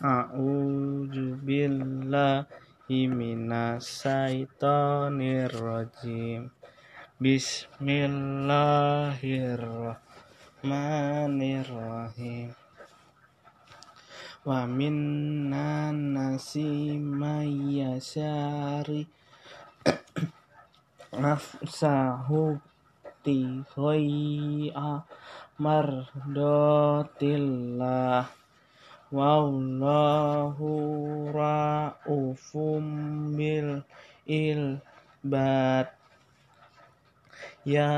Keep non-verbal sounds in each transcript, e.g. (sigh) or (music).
A'udzu billahi minasyaitonir rajim. Bismillahirrahmanirrahim. Wa minnan nasi may yasari (coughs) nafsahu tighayya mardotillah wallahu ra'ufum bil ilbad ya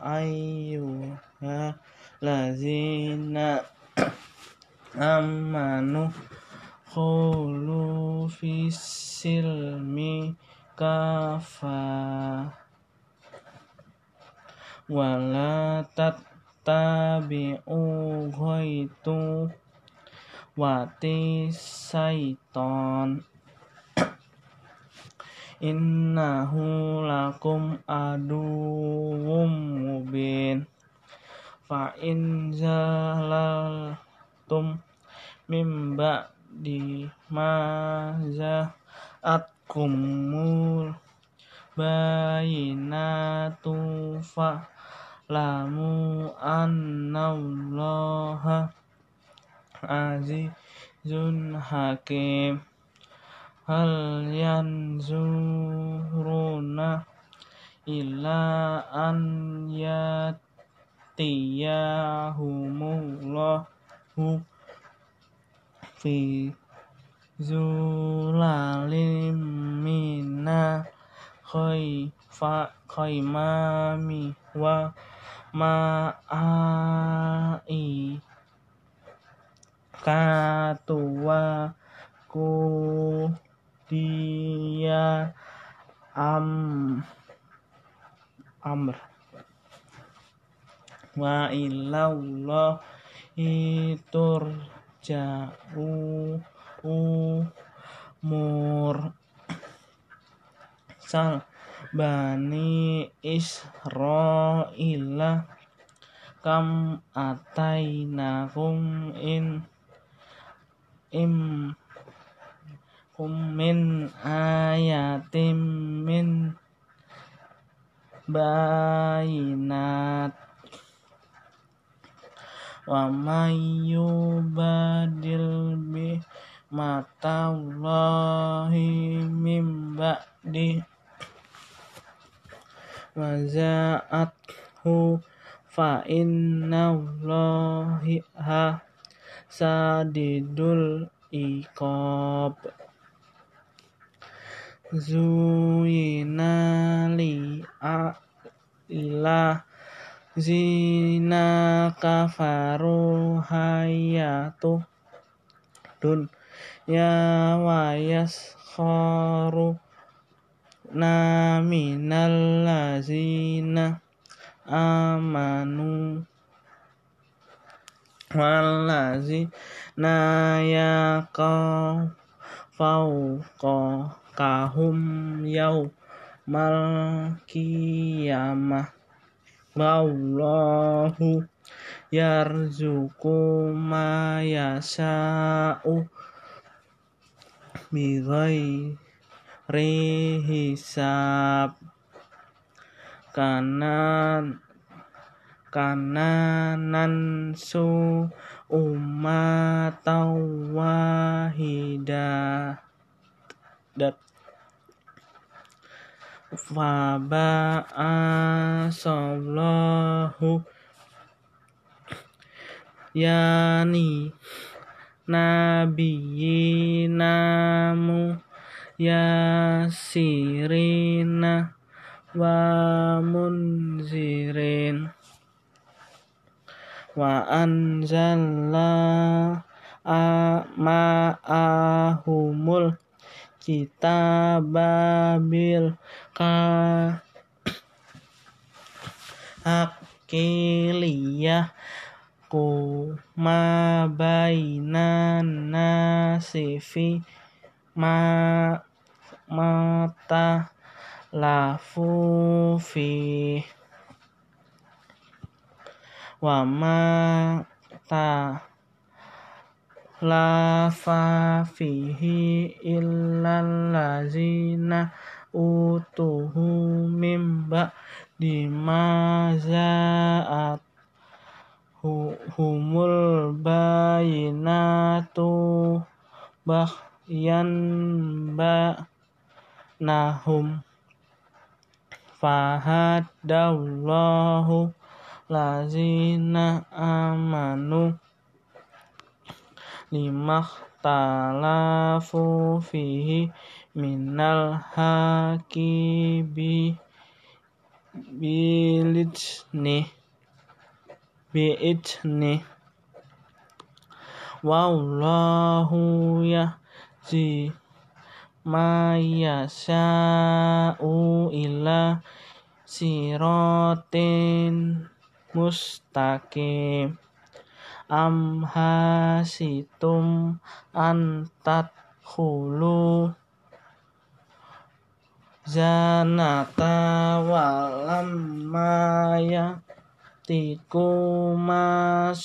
ayyuha lazina (clears throat) amanu khulu fis silmi kafa. Wala tattabi'u ghaitu wati syaiton innahu lakum aduwwum mubin. Fa in zalaltum mimba di atkumul bayinatu fa lamu annallaha azizun hakim hal yanzuruna illa an yatiyahumullahu fi zulalim mina khayfa khaymami wa maai katuwa ku dia am amr. Wa ilallah itur ja'u umur sal bani Israila kam atainakum in im min ayatim min bayinat wa mayyubadil bi matallahi mim ba'di wa za'athu fa innallahi ha sadidul iqab. Zuyina li a ila zina kafaru hayatu dun. Ya wayas kharu na minal lazina amanu walazi na yaqaw fauqa kahum yau mal qiyamah. Wallahu yarzuqu ma yasha'u bighairi hisab. Kanan kananan su ummatan wahidah dat. Faba'asallahu yani nabiyinamu yasirina wa munzirin wa anzalna ma'ahumul kitababil ka hakiliyah ku bainan nasifi ma mata lafu fi wa ma ta lafa fihi illal lazina utuhu mimba dimaza'at humul bayinatu bahyan ba nahum fahadallahu lazina amanu limakhtalafu fihi minal hakibi bilidni biidni wallahu yahzi ma yasha'u ila sirotin mustaqim. Am hasitum antat khulu zanata walam maya tiku masyalul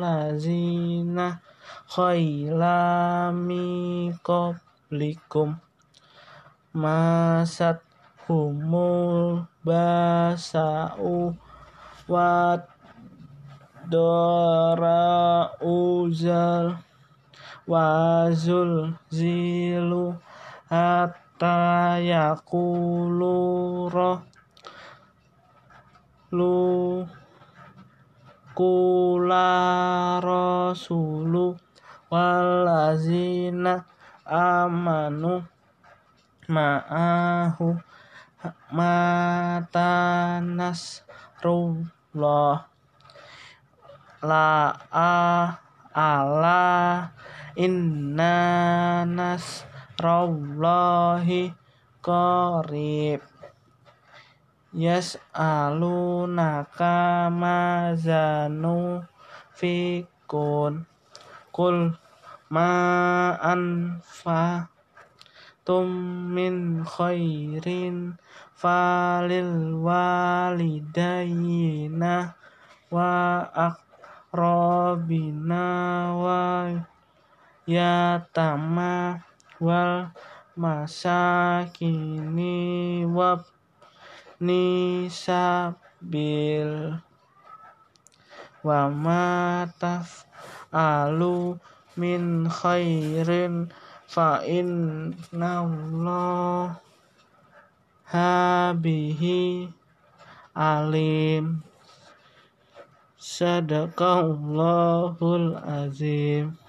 lazina khailami qablikum. Masat humul basa'u wat dora uzal wazul zilu hatta yakulu roh lu kula rasulu walazina amanu ma'ahu mata nasrullah la a ala inna nasrallahi qarib. Yas'alunaka mazanu fikun. Kul ma anfa tum min khairin falil walidayna wa ak robina wa yatama wal masakini wab nisabil wa mataf alu min khairin fa Allah habihi alim. Sadaqallahul azim